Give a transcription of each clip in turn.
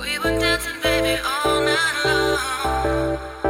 We were young and naive.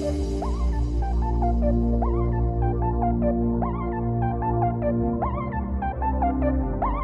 Thank you.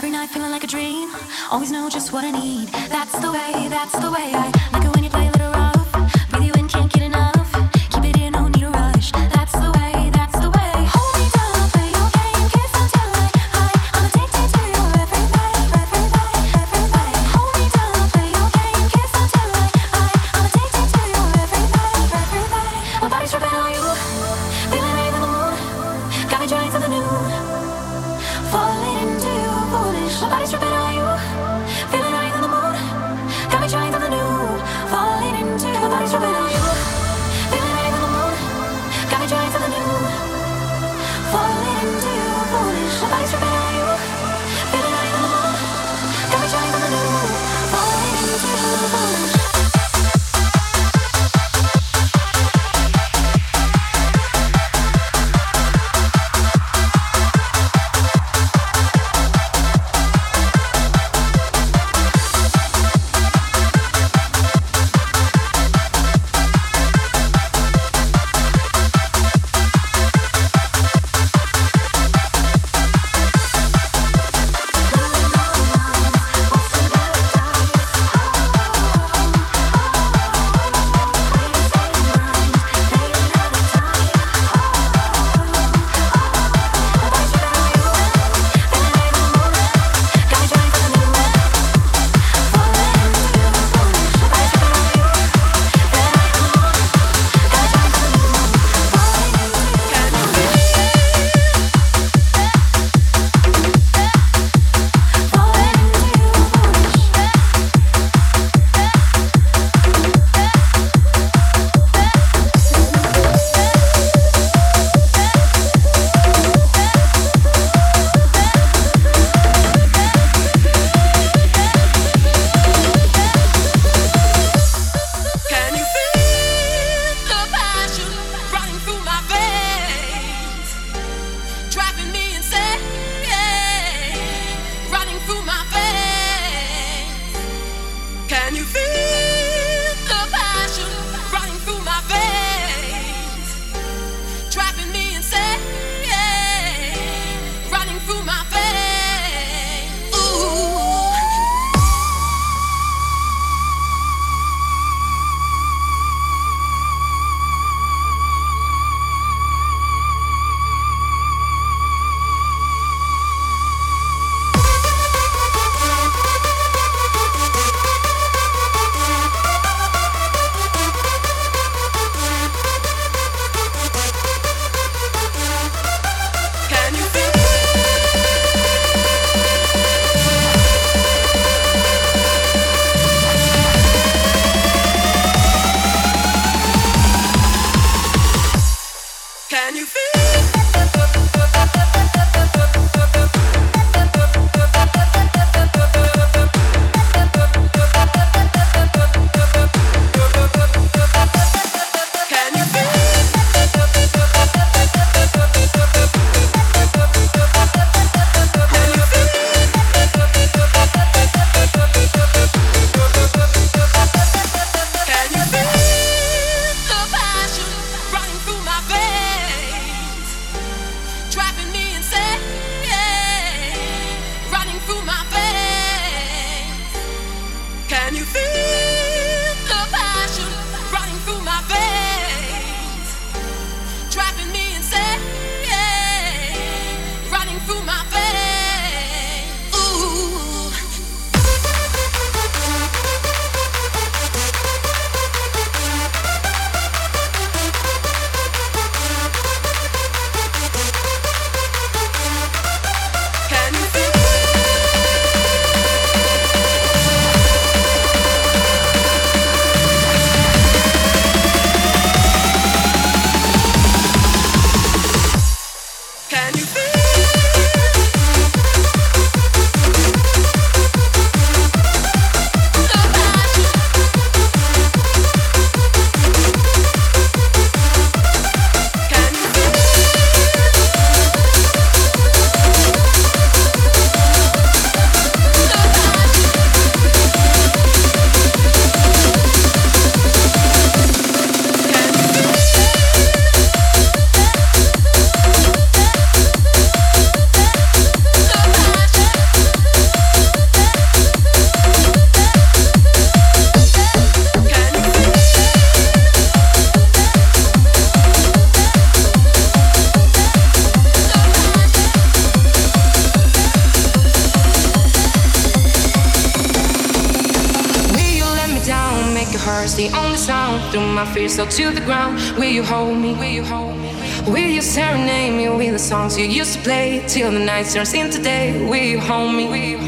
Every night feeling like a dream. Always know just what I need. That's the way, that's the way I like it when you play. till the night turns into day. We you hold me?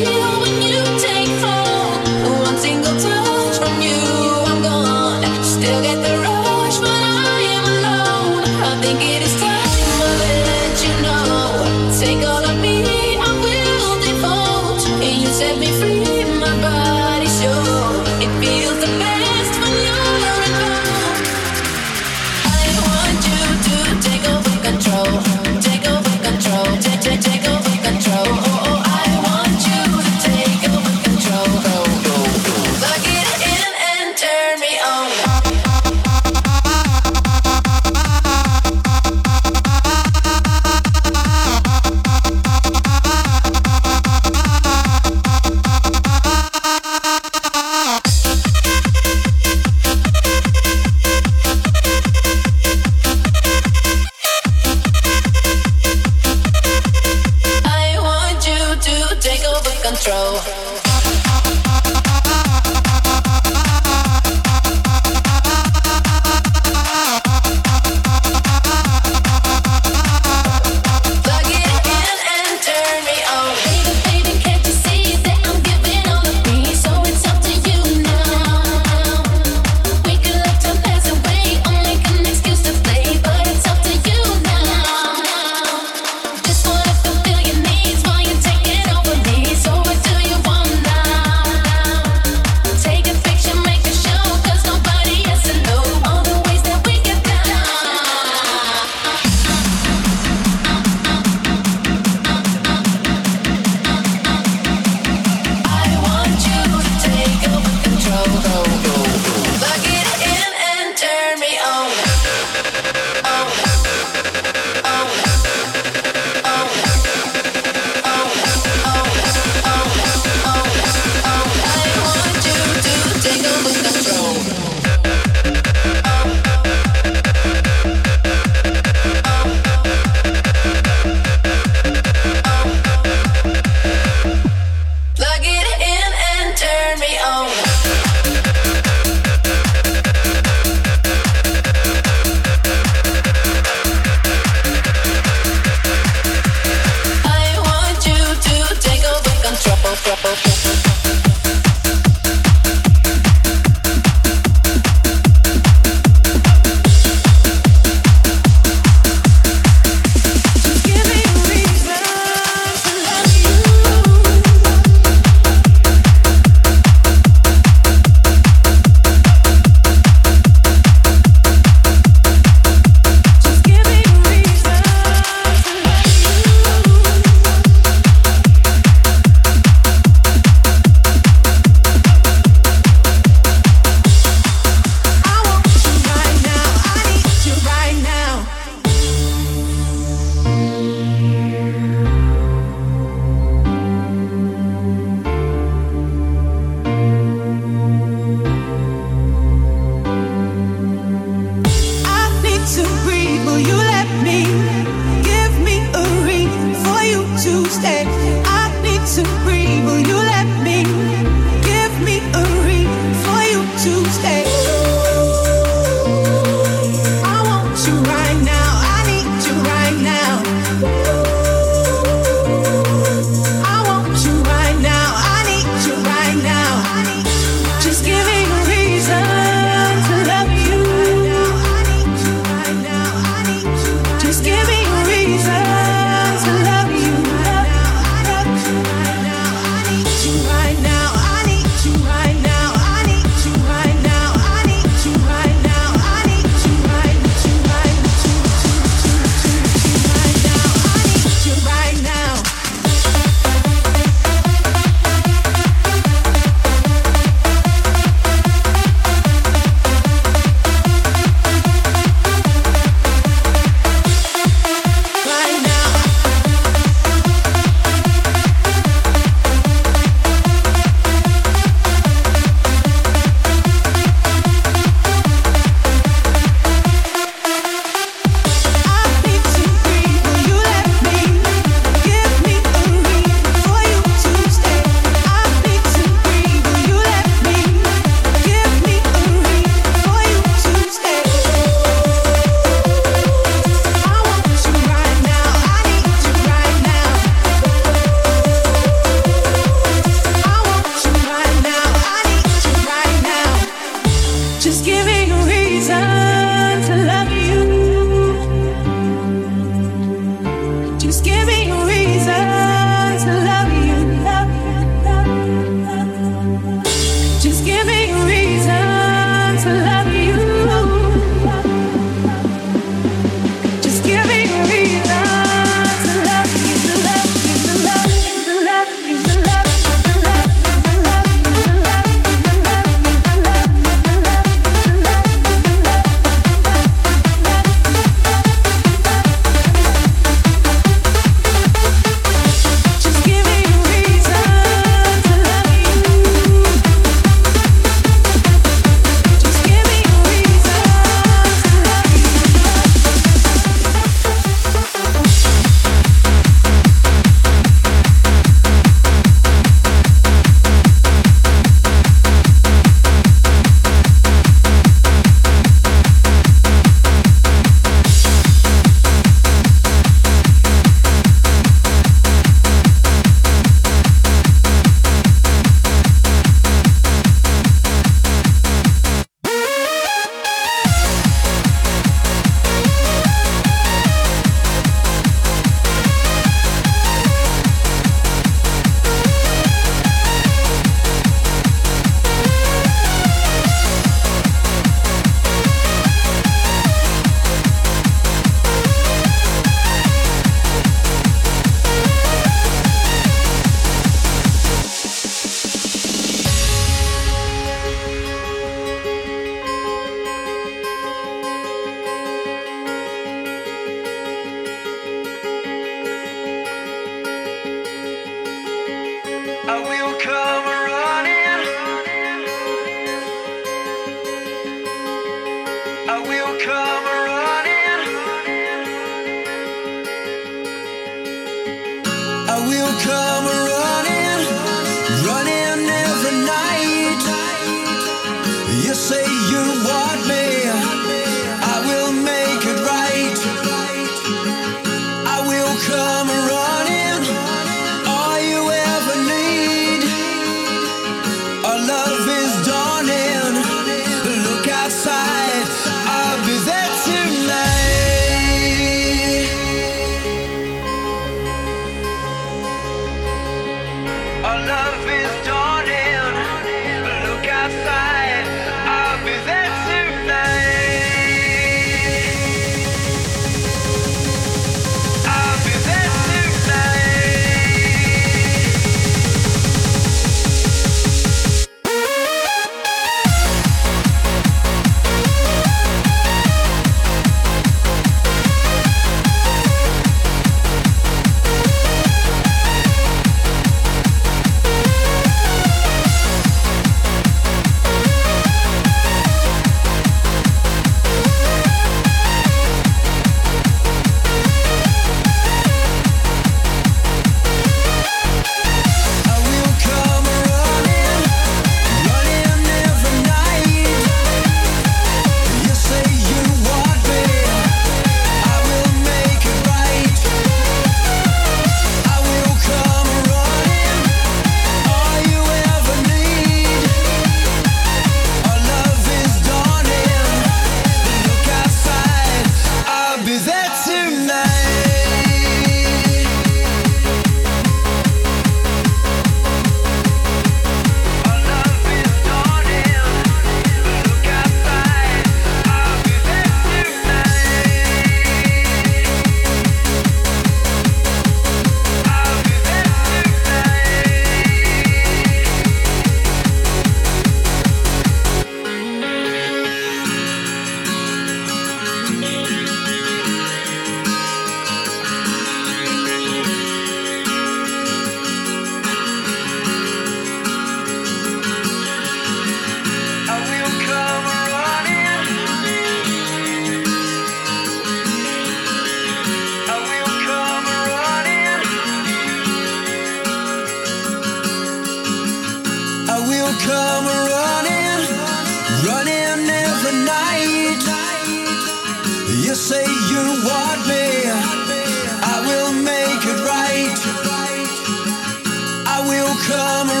summer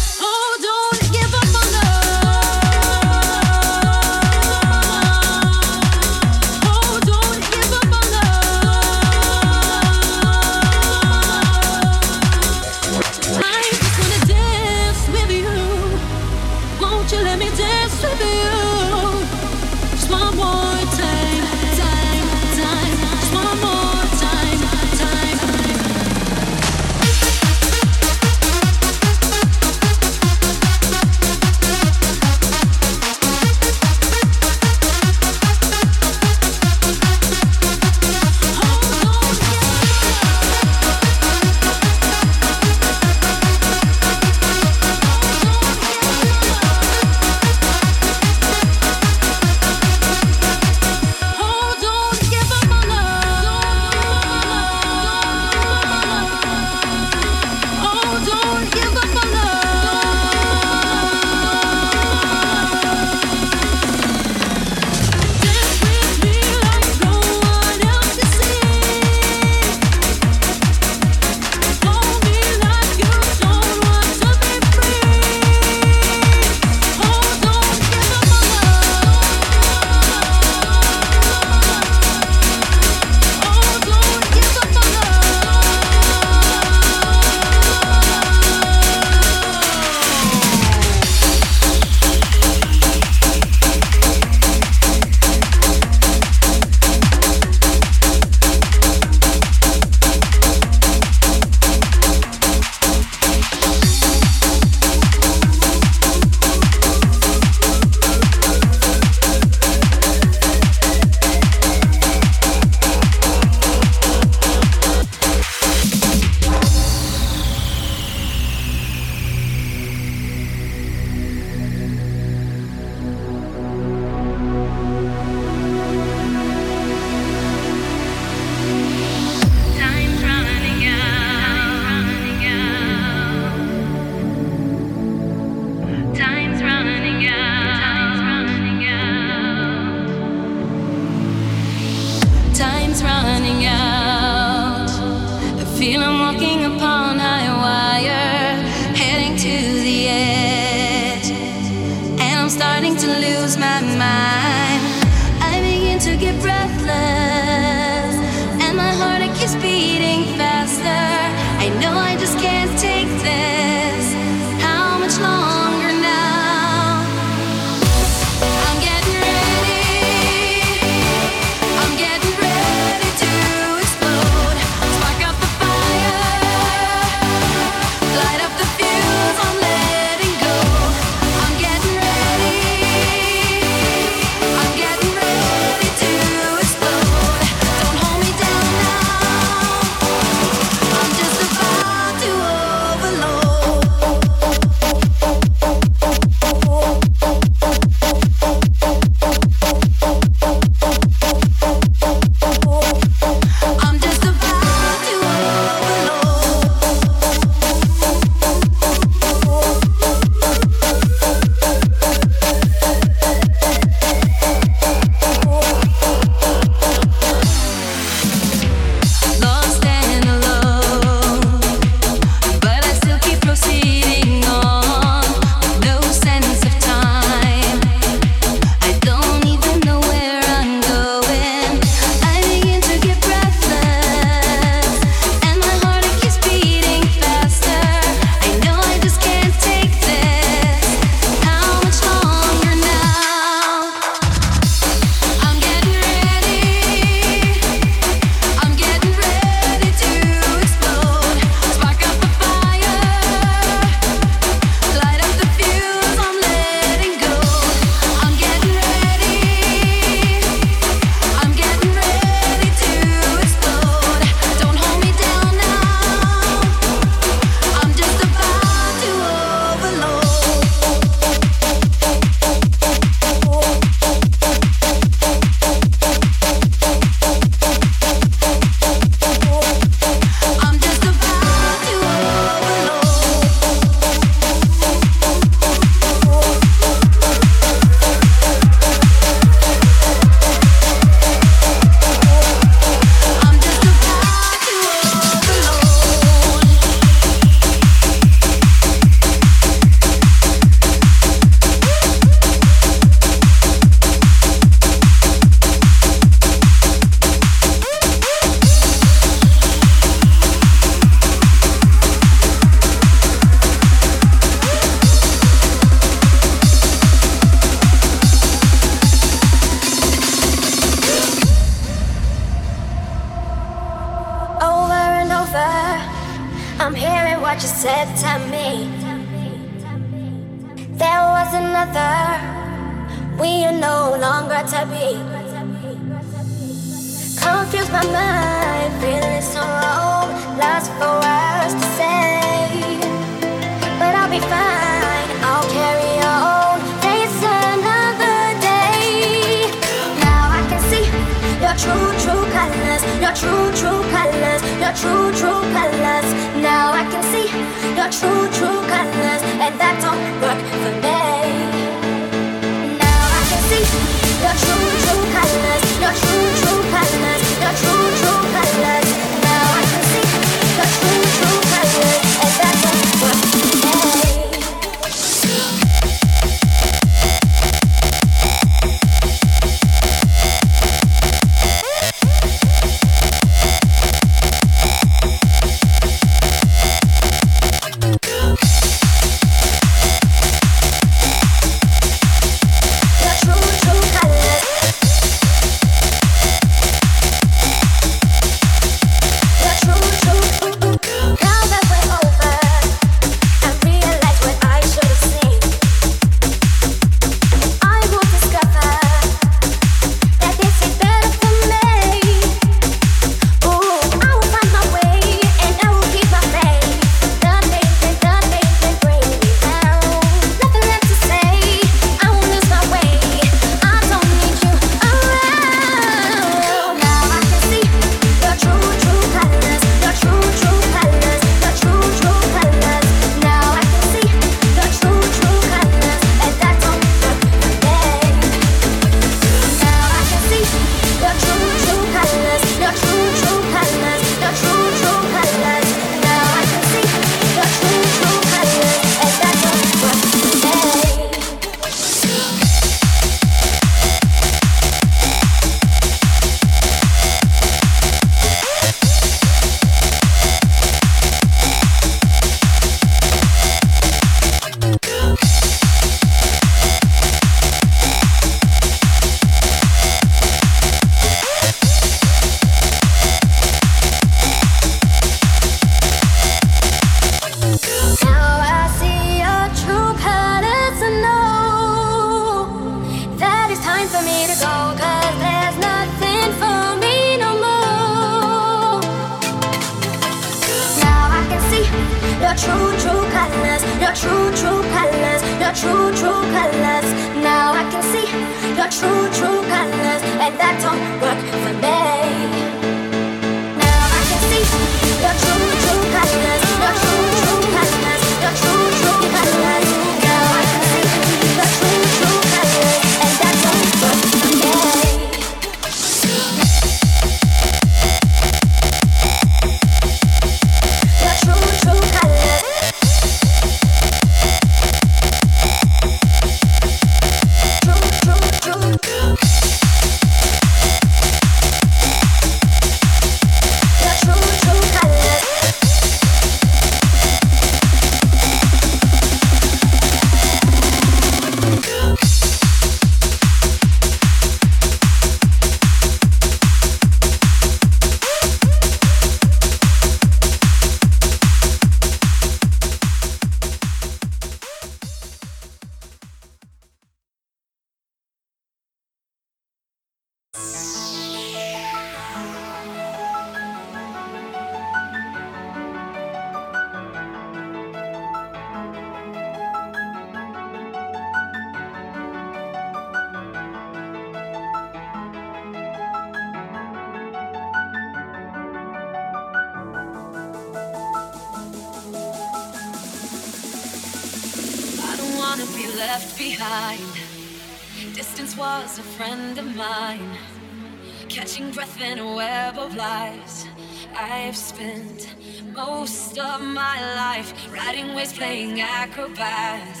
of my life, riding waves, playing acrobats,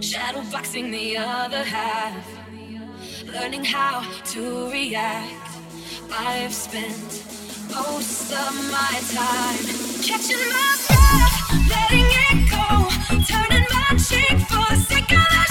shadowboxing the other half, learning how to react. I've spent most of my time catching my breath, letting it go, turning my cheek for a second.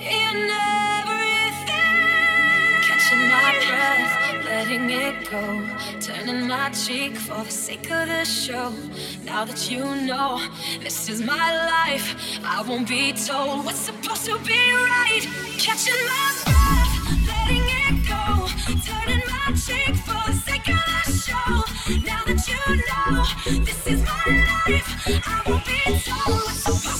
In everything. Catching my breath, letting it go, turning my cheek for the sake of the show. Now that you know this is my life, I won't be told what's supposed to be right. Catching my breath, letting it go, turning my cheek for the sake of the show. Now that you know this is my life, I won't be told what's supposed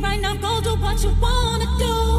right now, go do what you wanna do.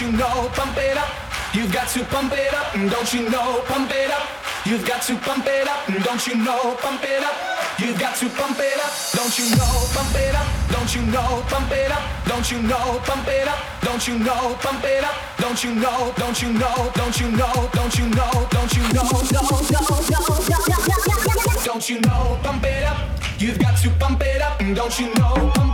Don't you know? Pump it up. You've got to pump it up. Don't you know? Pump it up. You've got to pump it up. Don't you know? Pump it up. You've got to pump it up. Don't you know? Pump it up. Don't you know? Pump it up. Don't you know? Pump it up. Don't you know? Pump it up. Don't you know? Don't you know? Don't you know? Don't you know? Don't you know? Don't you know? Pump it up. You've got to pump it up. Don't you know? Pump